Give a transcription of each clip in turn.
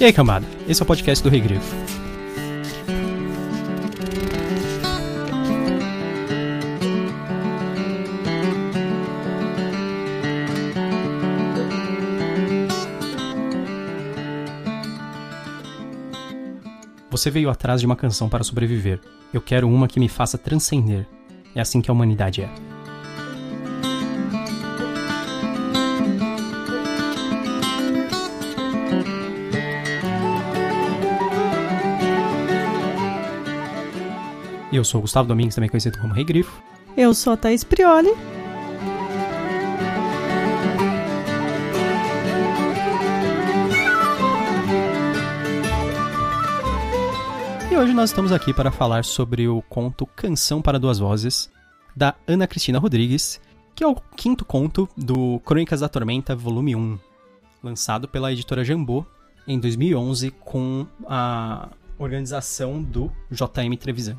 E aí, camada? Esse é o podcast do Rei Grifo. Você veio atrás de uma canção para sobreviver. Eu quero uma que me faça transcender. É assim que a humanidade é. Eu sou o Gustavo Domingues, também conhecido como Rei Grifo. Eu sou a Thaís Prioli. E hoje nós estamos aqui para falar sobre o conto Canção para Duas Vozes, da Ana Cristina Rodrigues, que é o quinto conto do Crônicas da Tormenta, volume 1, lançado pela editora Jambô em 2011 com a organização do JM Trevisan.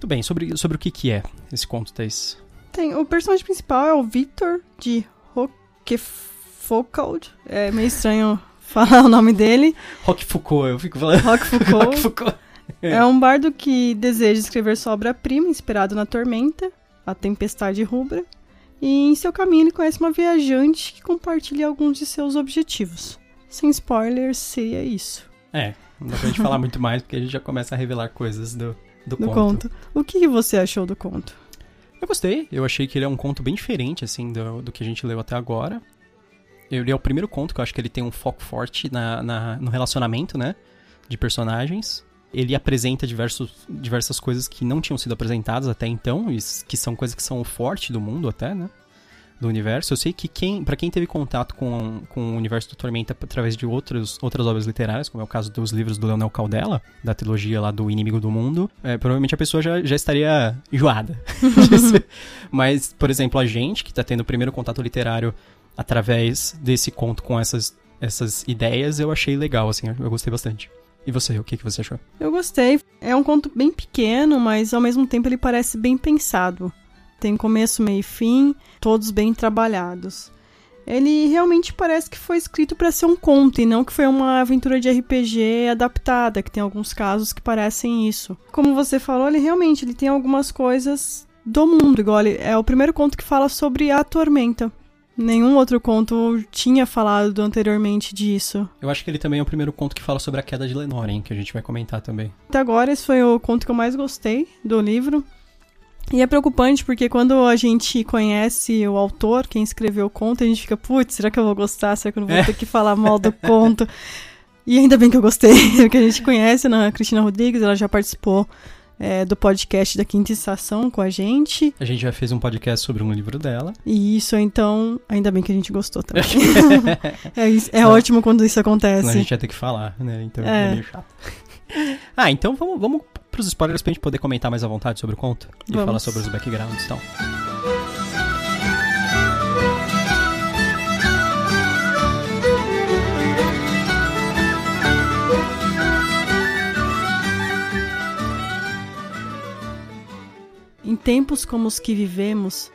Muito bem, sobre, sobre o que, que é esse conto, Thaís? Tem, o personagem principal é o Victor de Roquefoucauld. É meio estranho falar o nome dele. Foucault, eu fico falando. Foucault. Foucault. É um bardo que deseja escrever sua obra-prima, inspirado na tormenta, a tempestade rubra, e em seu caminho ele conhece uma viajante que compartilha alguns de seus objetivos. Sem spoilers, seria isso. É, não dá pra gente falar muito mais, porque a gente já começa a revelar coisas do, do, Do conto. conto. O que você achou do conto? Eu gostei, eu achei que ele é um conto bem diferente, assim, do, do que a gente leu até agora. Ele é o primeiro conto que eu acho que ele tem um foco forte na, na- no relacionamento, né, de personagens. Ele apresenta diversos, diversas coisas que não tinham sido apresentadas até então, e que são coisas que são o forte do mundo até, né, do universo. Eu sei que quem, para quem teve contato com, com o universo do Tormenta através de outros, outras obras literárias, como é o caso dos livros do Leonel Caldela, da trilogia lá do Inimigo do Mundo, é, provavelmente a pessoa já, já estaria enjoada. Mas, por exemplo, a gente que tá tendo o primeiro contato literário através desse conto com essas, essas ideias, eu achei legal, assim, eu gostei bastante. E você, o que, que você achou? Eu gostei. É um conto bem pequeno, mas ao mesmo tempo ele parece bem pensado. Tem começo, meio e fim, todos bem trabalhados. Ele realmente parece que foi escrito para ser um conto e não que foi uma aventura de RPG adaptada, que tem alguns casos que parecem isso. Como você falou, ele realmente ele tem algumas coisas do mundo, igual ele, é o primeiro conto que fala sobre a tormenta. Nenhum outro conto tinha falado anteriormente disso. Eu acho que ele também é o primeiro conto que fala sobre a queda de Lenoren, que a gente vai comentar também. Até agora, esse foi o conto que eu mais gostei do livro. E é preocupante porque quando a gente conhece o autor, quem escreveu o conto, a gente fica, putz, será que eu vou gostar? Será que eu não vou É. ter que falar mal do conto? E ainda bem que eu gostei, porque a gente conhece a Cristina Rodrigues, ela já participou é, do podcast da Quinta Estação com a gente. A gente já fez um podcast sobre um livro dela. E isso, então, ainda bem que a gente gostou também. é é Não. ótimo quando isso Senão a acontece. gente ia ter que falar, né? Então É. é, meio chato. ah, então vamos, vamos pros spoilers pra gente poder comentar mais à vontade sobre o conto e Vamos. falar sobre os backgrounds e tal. Em tempos como os que vivemos,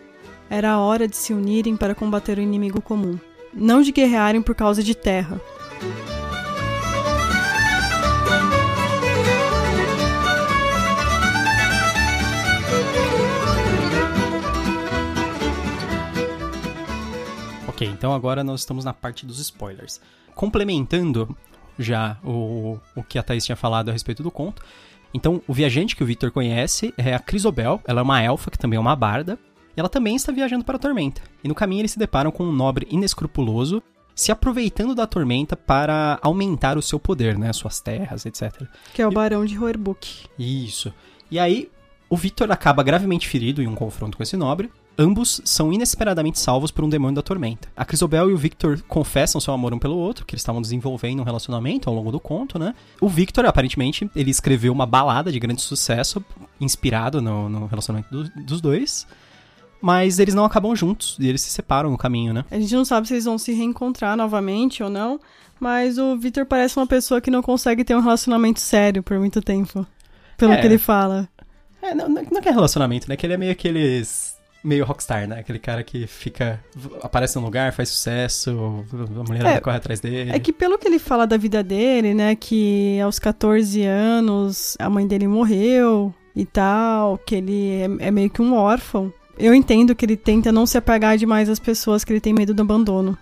era a hora de se unirem para combater o inimigo comum, não de guerrearem por causa de terra. Então agora nós estamos na parte dos spoilers. Complementando já o, o que a Thaís tinha falado a respeito do conto. Então, o viajante que o Victor conhece é a Crisobel. Ela é uma elfa, que também é uma barda. E ela também está viajando para a tormenta. E no caminho eles se deparam com um nobre inescrupuloso, se aproveitando da tormenta para aumentar o seu poder, né? Suas terras, etc. Que é o Barão de Roerbuk. Isso. E aí, o Victor acaba gravemente ferido em um confronto com esse nobre. Ambos são inesperadamente salvos por um demônio da tormenta. A Crisobel e o Victor confessam seu amor um pelo outro, que eles estavam desenvolvendo um relacionamento ao longo do conto, né? O Victor, aparentemente, ele escreveu uma balada de grande sucesso, inspirado no, no relacionamento do- dos dois. Mas eles não acabam juntos e eles se separam no caminho, né? A gente não sabe se eles vão se reencontrar novamente ou não, mas o Victor parece uma pessoa que não consegue ter um relacionamento sério por muito tempo. Pelo É. que ele fala. É, não, não não é que é relacionamento, né? Que ele é meio aqueles meio rockstar, né? Aquele cara que fica. aparece num lugar, faz sucesso, a mulherada É, corre atrás dele. É que pelo que ele fala da vida dele, né, que aos 14 anos a mãe dele morreu e tal, que ele é, é meio que um órfão. Eu entendo que ele tenta não se apegar demais às pessoas, que ele tem medo do abandono.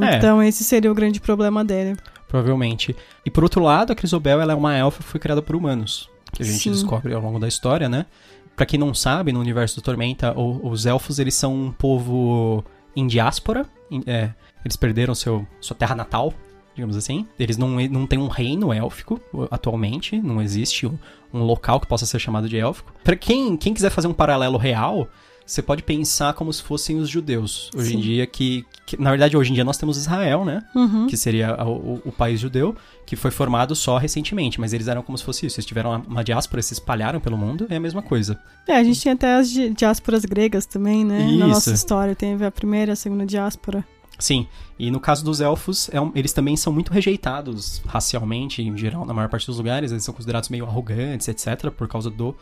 É. Então esse seria o grande problema dele. Provavelmente. E por outro lado, a Crisobel ela é uma elfa que foi criada por humanos. Que a gente Sim. descobre ao longo da história, né? Pra quem não sabe, no universo do Tormenta, o- os elfos eles são um povo em diáspora. em- é, eles perderam seu, sua terra natal, digamos assim. Eles não, não têm um reino élfico atualmente. Não existe um, um local que possa ser chamado de élfico. Pra quem, quem quiser fazer um paralelo real, você pode pensar como se fossem os judeus. Hoje em Sim. dia, que, que- Na verdade, hoje em dia nós temos Israel, né? Uhum. que seria o, o país judeu, que foi formado só recentemente, mas eles eram como se fosse isso. Eles tiveram uma, uma diáspora, se espalharam pelo mundo, é a mesma coisa. É, a gente tinha até as di- diásporas gregas também, né? Na Isso. nossa história. Teve a primeira e a segunda diáspora. Sim, e no caso dos elfos, é um- eles também são muito rejeitados racialmente, em geral, na maior parte dos lugares. Eles são considerados meio arrogantes, etc., por causa do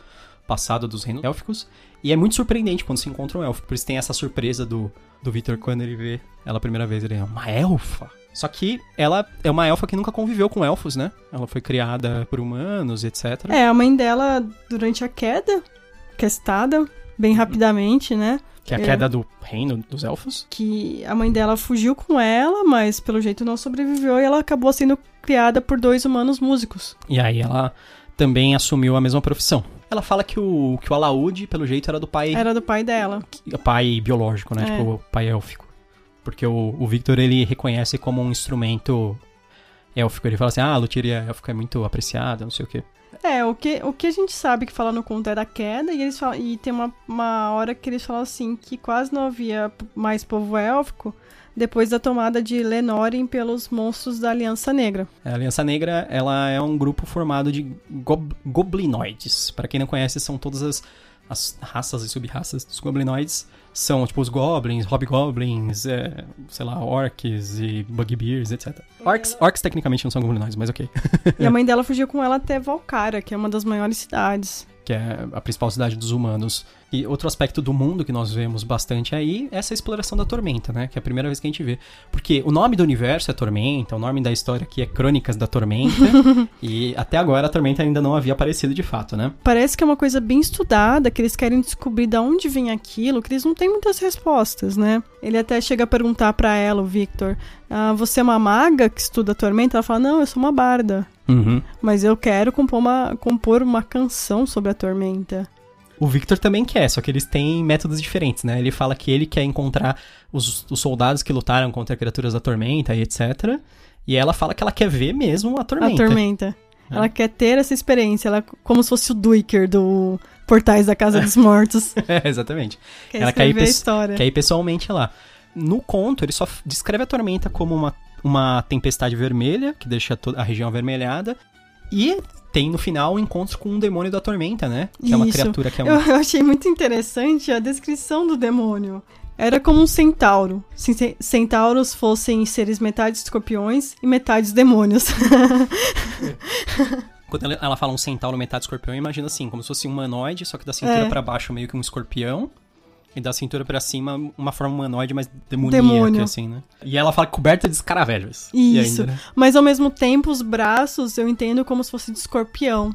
passado dos reinos élficos. E é muito surpreendente quando se encontra um elfo. Por isso tem essa surpresa do, do Victor quando ele vê ela a primeira vez. Ele é uma elfa? Só que ela é uma elfa que nunca conviveu com elfos, né? Ela foi criada por humanos, etc. É, a mãe dela, durante a queda, questada, bem rapidamente, né? Que é a É. queda do reino dos elfos. que a mãe dela fugiu com ela, mas pelo jeito não sobreviveu e ela acabou sendo criada por dois humanos músicos. E aí ela também assumiu a mesma profissão. Ela fala que o, que o alaúde, pelo jeito, era do pai, Era do pai dela. pai biológico, né? É. Tipo, o pai élfico. Porque o, o Victor, ele reconhece como um instrumento élfico. Ele fala assim, ah, a luthieria élfica é muito apreciada, não sei o quê. É, o que, o que a gente sabe que fala no conto é da queda, e eles falam, e tem uma, uma hora que eles falam assim que quase não havia mais povo élfico depois da tomada de Lenoren pelos monstros da Aliança Negra. A Aliança Negra, ela é um grupo formado de gob- goblinoides. Para quem não conhece, são todas as, as raças e sub-raças dos goblinoides. São, tipo, os goblins, hobgoblins, é, sei lá, orcs e bugbears, etc. Orcs, orcs tecnicamente não são goblinoides, mas ok. E a mãe dela fugiu com ela até Valkyria, que é uma das maiores cidades. que é a principal cidade dos humanos. E outro aspecto do mundo que nós vemos bastante aí é essa exploração da Tormenta, né? Que é a primeira vez que a gente vê. Porque o nome do universo é Tormenta, o nome da história aqui é Crônicas da Tormenta. e até agora a Tormenta ainda não havia aparecido de fato, né? Parece que é uma coisa bem estudada, que eles querem descobrir de onde vem aquilo, que eles não têm muitas respostas, né? Ele até chega a perguntar pra ela, o Victor, ah, você é uma maga que estuda a tormenta? Ela fala, não, eu sou uma barda, Uhum. mas eu quero compor uma, compor uma canção sobre a tormenta. O Victor também quer, só que eles têm métodos diferentes, né? Ele fala que ele quer encontrar os, os soldados que lutaram contra criaturas da Tormenta e etc. E ela fala que ela quer ver mesmo a Tormenta. A tormenta. É. Ela quer ter essa experiência, ela como se fosse o Duiker do Portais da Casa dos Mortos. É, exatamente. Quer Ela quer ir a história. Quer ir pessoalmente lá. No conto, ele só descreve a tormenta como uma, uma tempestade vermelha, que deixa toda a região avermelhada. E tem no final o encontro com um demônio da tormenta, né? Que é uma Isso. criatura que é Eu, uma. eu achei muito interessante a descrição do demônio. Era como um centauro. Se ce- centauros fossem seres metade escorpiões e metade demônios. Quando ela, fala um centauro metade escorpião, imagina assim, como se fosse um humanoide, só que da cintura É. pra baixo meio que um escorpião. E da cintura pra cima, uma forma humanoide, mas demoníaca, Demônio. assim, né? E ela fala coberta de escaravelhos. Isso. ainda, né? Mas ao mesmo tempo, os braços eu entendo como se fosse de escorpião.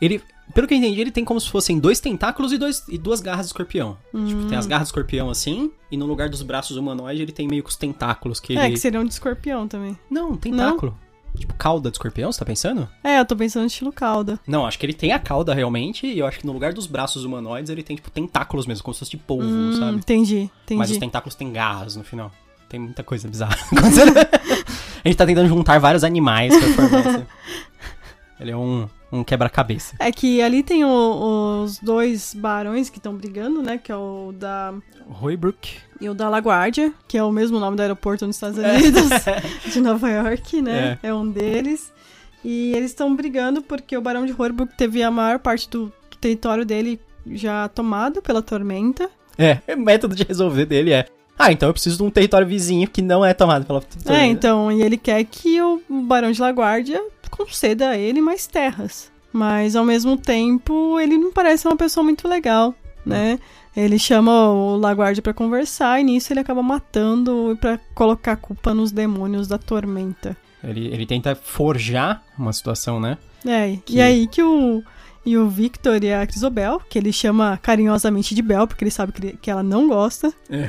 Ele, pelo que eu entendi, ele tem como se fossem dois tentáculos e, dois, e duas garras de escorpião. Tipo, Hum. tem as garras de escorpião assim, e no lugar dos braços humanoide ele tem meio que os tentáculos que ele. É, que seriam de escorpião também. Não, um tentáculo. Tipo, cauda de escorpião, você tá pensando? É, eu tô pensando no estilo cauda. Não, acho que ele tem a cauda realmente, e eu acho que no lugar dos braços humanoides ele tem, tipo, tentáculos mesmo, como se fosse de polvo, Hum, sabe? entendi, entendi. Mas os tentáculos têm garras no final. Tem muita coisa bizarra acontecendo. a gente tá tentando juntar vários animais pra formar esse... Ele é um, um quebra-cabeça. É que ali tem o- os dois barões que estão brigando, né? Que é o da. Roybrook. E o da LaGuardia, que é o mesmo nome do aeroporto nos Estados Unidos, de Nova York, né? É, um deles. E eles estão brigando porque o Barão de Horbrook teve a maior parte do, território dele já tomado pela tormenta. É, o método de resolver dele é. Ah, então eu preciso de um território vizinho que não é tomado pela. É, então, e ele quer que o Barão de LaGuardia conceda a ele mais terras. Mas ao mesmo tempo, ele não parece uma pessoa muito legal. né? Ele chama o Laguardia para conversar e nisso ele acaba matando para colocar a culpa nos demônios da tormenta. Ele, ele tenta forjar uma situação, né? É, que... e aí que o, e o Victor e a Crisobel, que ele chama carinhosamente de Bel, porque ele sabe que, que ela não gosta, é.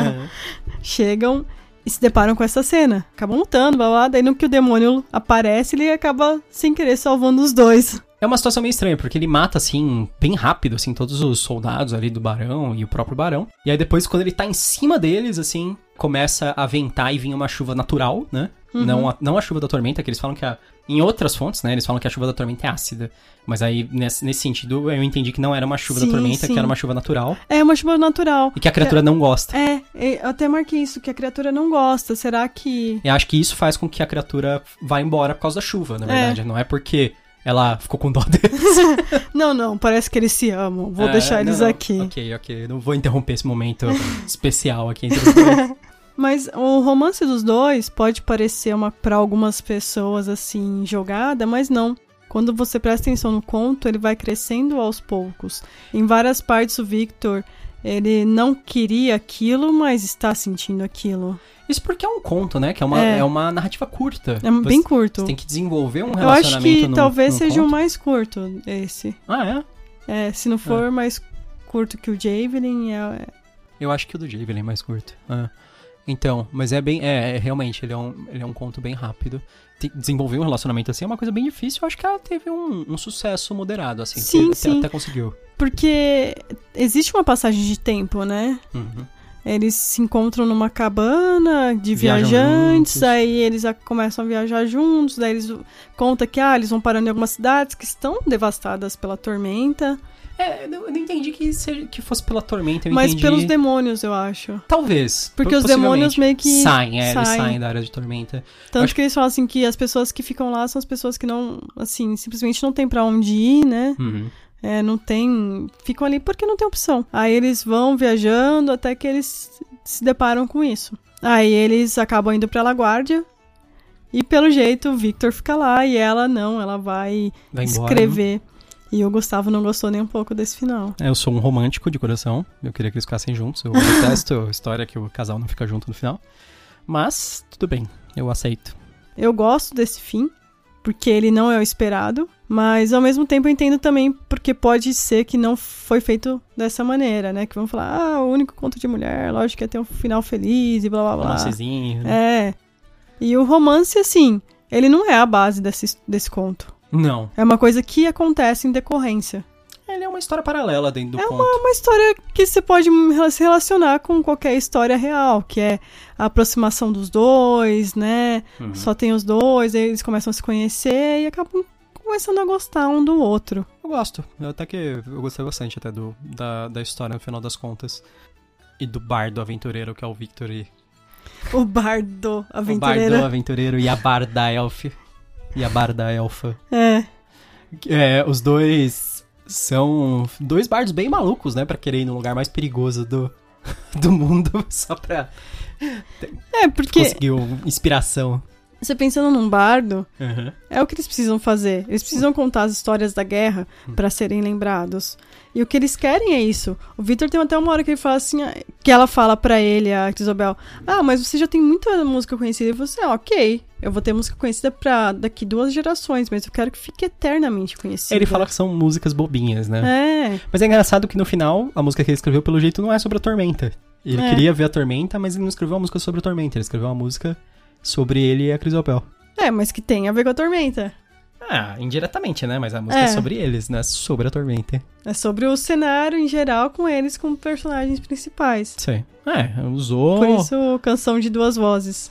chegam e se deparam com essa cena. Acabam lutando, blá, blá, daí no que o demônio aparece, ele acaba sem querer salvando os dois. É uma situação meio estranha, porque ele mata, assim, bem rápido, assim, todos os soldados ali do Barão e o próprio Barão. E aí depois, quando ele tá em cima deles, assim, começa a ventar e vir uma chuva natural, né? Uhum. Não, a, não a chuva da tormenta, que eles falam que a, em outras fontes, né, eles falam que a chuva da tormenta é ácida. Mas aí, nesse, nesse sentido, eu entendi que não era uma chuva sim, da tormenta, sim. que era uma chuva natural. É uma chuva natural. E que a criatura é, não gosta. É, eu até marquei isso, que a criatura não gosta. Será que. Eu acho que isso faz com que a criatura vá embora por causa da chuva, na é. verdade. É. Não é porque ela ficou com dó deles. não, não, parece que eles se amam. Vou é, deixar eles não, aqui. Ok, ok. Não vou interromper esse momento especial aqui entre os dois. Mas o romance dos dois pode parecer uma para algumas pessoas assim jogada, mas não. Quando você presta atenção no conto, ele vai crescendo aos poucos. Em várias partes o Victor, ele não queria aquilo, mas está sentindo aquilo. Isso porque é um conto, né? Que é uma, é. é uma narrativa curta. É bem curto. Você tem que desenvolver um relacionamento Eu acho que no, talvez seja o mais curto, esse. Ah, é? É, se não for é. mais curto que o Javelin, é... Eu acho que o do Javelin é mais curto. Ah. Então, mas é bem. É, é, realmente, ele é, um, ele é um conto bem rápido. Desenvolver um relacionamento assim é uma coisa bem difícil. Eu acho que ela teve um, um sucesso moderado, assim. Sim, até, sim. Até conseguiu. Porque existe uma passagem de tempo, né? Uhum. Eles se encontram numa cabana de Viajam viajantes, juntos. aí eles começam a viajar juntos, daí eles contam que ah, eles vão parando em algumas cidades que estão devastadas pela tormenta. É, eu não entendi que, seja, que fosse pela tormenta, Mas entendi... pelos demônios, eu acho. Talvez. Porque os demônios meio que. Saem, é, saem. eles saem da área de tormenta. Tanto acho... que eles falam assim que as pessoas que ficam lá são as pessoas que não, assim, simplesmente não tem para onde ir, né? Uhum. É, não tem. Ficam ali porque não tem opção. Aí eles vão viajando até que eles se deparam com isso. Aí eles acabam indo pra Laguardia. E pelo jeito o Victor fica lá e ela não, ela vai, vai embora, escrever. Né? E o Gustavo não gostou nem um pouco desse final. É, eu sou um romântico de coração. Eu queria que eles ficassem juntos. Eu detesto a história que o casal não fica junto no final. Mas, tudo bem. Eu aceito. Eu gosto desse fim, porque ele não é o esperado. Mas, ao mesmo tempo, eu entendo também porque pode ser que não foi feito dessa maneira, né? Que vão falar, ah, o único conto de mulher, lógico que ia ter um final feliz e blá blá blá. Romancezinho. Né? É. E o romance, assim, ele não é a base desse, desse conto. Não. É uma coisa que acontece em decorrência. Ele é uma história paralela dentro do é conto. É uma, uma, história que você pode se relacionar com qualquer história real, que é a aproximação dos dois, né? Uhum. Só tem os dois, aí eles começam a se conhecer e acabam começando a gostar um do outro. Eu gosto. Eu até que eu gostei bastante até do, da, da história, no final das contas. E do bardo aventureiro, que é o Victor e... O bardo aventureiro. O bardo aventureiro e a barda elf e a barda elfa. É. é. Os dois são dois bardos bem malucos, né? Pra querer ir no lugar mais perigoso do, do mundo, só pra. É, porque. Conseguir inspiração. Você pensando num bardo, uhum. é o que eles precisam fazer. Eles precisam contar as histórias da guerra uhum. para serem lembrados. E o que eles querem é isso. O Victor tem até uma hora que ele fala assim, que ela fala para ele, a Isabel, ah, mas você já tem muita música conhecida. E você, ah, ok, eu vou ter música conhecida pra daqui duas gerações, mas eu quero que fique eternamente conhecida. Ele fala que são músicas bobinhas, né? É. Mas é engraçado que no final, a música que ele escreveu, pelo jeito, não é sobre a tormenta. Ele é. queria ver a tormenta, mas ele não escreveu uma música sobre a tormenta. Ele escreveu uma música sobre ele e a Crisopel. É, mas que tem a ver com a tormenta. Ah, indiretamente, né? Mas a música é. é. sobre eles, né? Sobre a tormenta. É sobre o cenário em geral com eles como personagens principais. Sim. É, usou. Por isso, canção de duas vozes.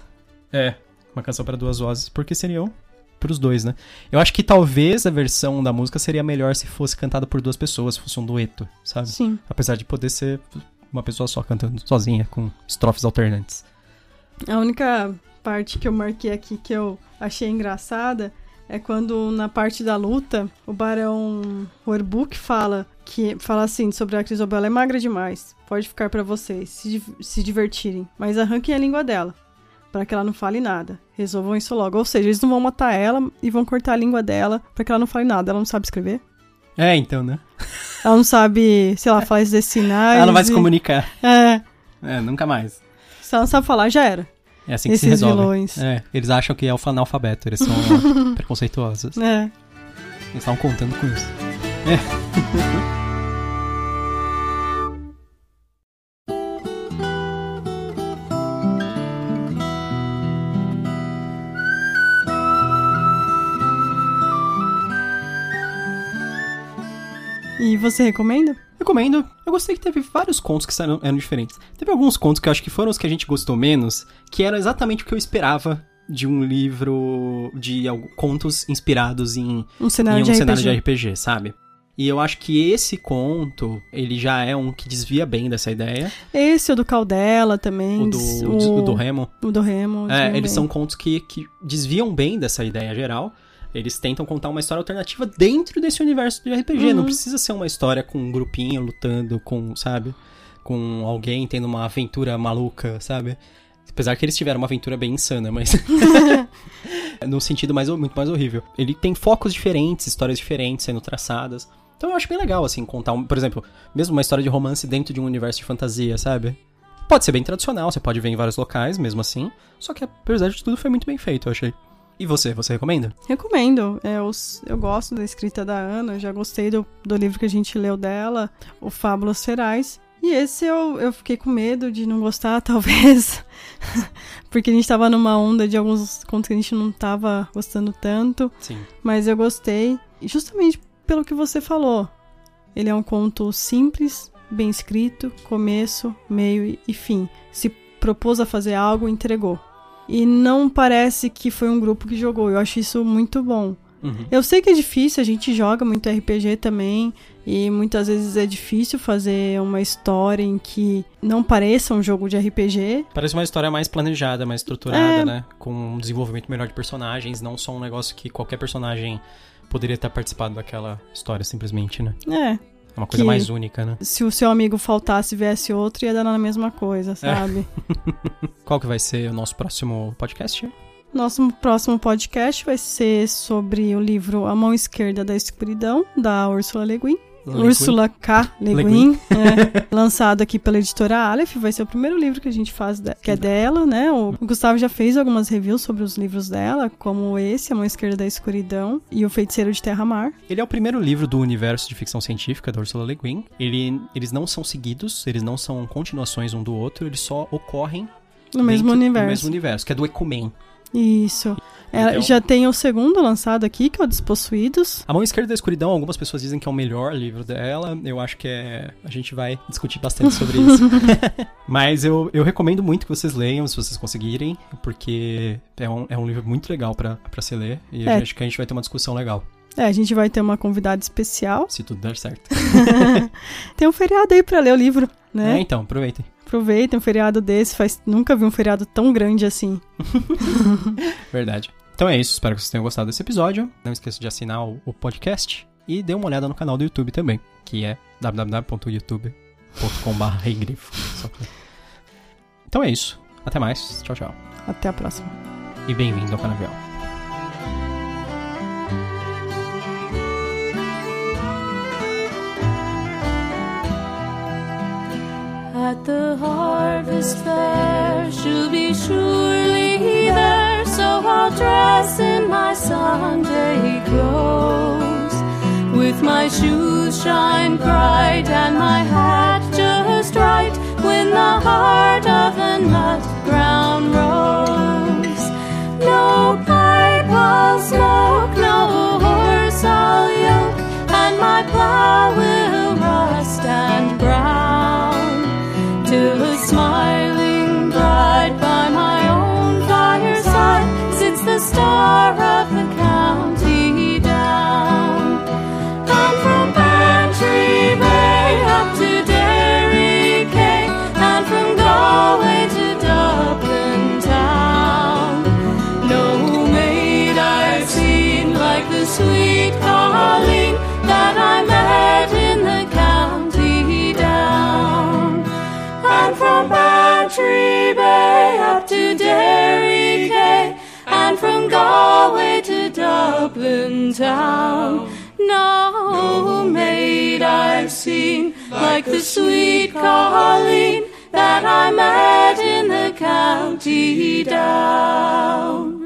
É, uma canção para duas vozes, porque seriam pros dois, né? Eu acho que talvez a versão da música seria melhor se fosse cantada por duas pessoas, se fosse um dueto, sabe? Sim. Apesar de poder ser uma pessoa só cantando sozinha, com estrofes alternantes. A única parte que eu marquei aqui que eu achei engraçada é quando na parte da luta o Barão Warbook fala que fala assim sobre a Crisobel é magra demais, pode ficar para vocês se, se divertirem, mas arranquem a língua dela para que ela não fale nada. Resolvam isso logo. Ou seja, eles não vão matar ela e vão cortar a língua dela para que ela não fale nada. Ela não sabe escrever? É, então, né? Ela não sabe, sei lá, falar esses sinais. Ela não vai se comunicar. É. É, nunca mais. Se ela não sabe falar, já era. É assim que se resolve. vilões. É, eles acham que é analfabeto, eles são preconceituosos. É. Eles estavam contando com isso. E você recomenda? Recomendo. Eu gostei que teve vários contos que saíram, eram diferentes. Teve alguns contos que eu acho que foram os que a gente gostou menos, que eram exatamente o que eu esperava de um livro de contos inspirados em, Um cenário, em um de, RPG. cenário de RPG, sabe? E eu acho que esse conto, ele já é um que desvia bem dessa ideia. Esse, o do Caldela também. O do, o, o do Remo. o do Remo. É, eles bem. são contos que, que desviam bem dessa ideia geral. Eles tentam contar uma história alternativa dentro desse universo de RPG. Uhum. Não precisa ser uma história com um grupinho lutando com, sabe? Com alguém tendo uma aventura maluca, sabe? Apesar que eles tiveram uma aventura bem insana, mas. no sentido mais, muito mais horrível. Ele tem focos diferentes, histórias diferentes sendo traçadas. Então eu acho bem legal, assim, contar, um, por exemplo, mesmo uma história de romance dentro de um universo de fantasia, sabe? Pode ser bem tradicional, você pode ver em vários locais, mesmo assim. Só que, apesar de tudo, foi muito bem feito, eu achei. E você, você recomenda? Recomendo. É, os- eu gosto da escrita da Ana, já gostei do, do livro que a gente leu dela, o Fábulas Ferais. E esse eu, eu fiquei com medo de não gostar, talvez. Porque a gente tava numa onda de alguns contos que a gente não tava gostando tanto. Sim. Mas eu gostei, justamente pelo que você falou. Ele é um conto simples, bem escrito, começo, meio e fim. Se propôs a fazer algo, entregou. E não parece que foi um grupo que jogou. Eu acho isso muito bom. Uhum. Eu sei que é difícil, a gente joga muito RPG também, e muitas vezes é difícil fazer uma história em que não pareça um jogo de RPG. Parece uma história mais planejada, mais estruturada, É. né? Com um desenvolvimento melhor de personagens, não só um negócio que qualquer personagem poderia ter participado daquela história, simplesmente, né? É, É uma coisa mais única, né? se o seu amigo faltasse e viesse outro, ia dar na mesma coisa, sabe? Qual que vai ser o nosso próximo podcast? Nosso próximo podcast vai ser sobre o livro A Mão Esquerda da Escuridão, da Ursula Le Guin. Ursula K. Le Guin, é, lançado aqui pela editora Aleph. Vai ser o primeiro livro que a gente faz, de- que é dela, né? O Gustavo já fez algumas reviews sobre os livros dela, como esse, A Mão Esquerda da Escuridão e O Feiticeiro de Terra-Mar. Ele é o primeiro livro do universo de ficção científica da Ursula Le Guin. Ele, eles não são seguidos, eles não são continuações um do outro, eles só ocorrem No mesmo universo. do mesmo universo, que é do Ecumen. Isso. É, Então- Já tem o segundo lançado aqui, que é o Despossuídos. A Mão Esquerda da Escuridão, algumas pessoas dizem que é o melhor livro dela. Eu acho que é. A gente vai discutir bastante sobre isso. Mas eu, eu recomendo muito que vocês leiam, se vocês conseguirem, porque é um, é um livro muito legal pra se ler. E É. eu acho que a gente vai ter uma discussão legal, É, a gente vai ter uma convidada especial. se tudo der certo. Tem um feriado aí pra ler o livro, É, né? então, aproveitem. Aproveitem um feriado desse. Faz... Nunca vi um feriado tão grande assim. Verdade. Então é isso, espero que vocês tenham gostado desse episódio. Não esqueça de assinar o, podcast e dê uma olhada no canal do YouTube também, que é www.youtube.com.br Então é isso. Até mais. Tchau, tchau. Até a próxima. E bem-vindo ao Canavial. At the harvest fair, she'll be surely there. So I'll dress in my Sunday clothes, with my shoes shine bright and my hat just right. When the heart of the nut brown rose, no pipe to town, no maid I've seen, like the sweet Colleen that I met in the county down.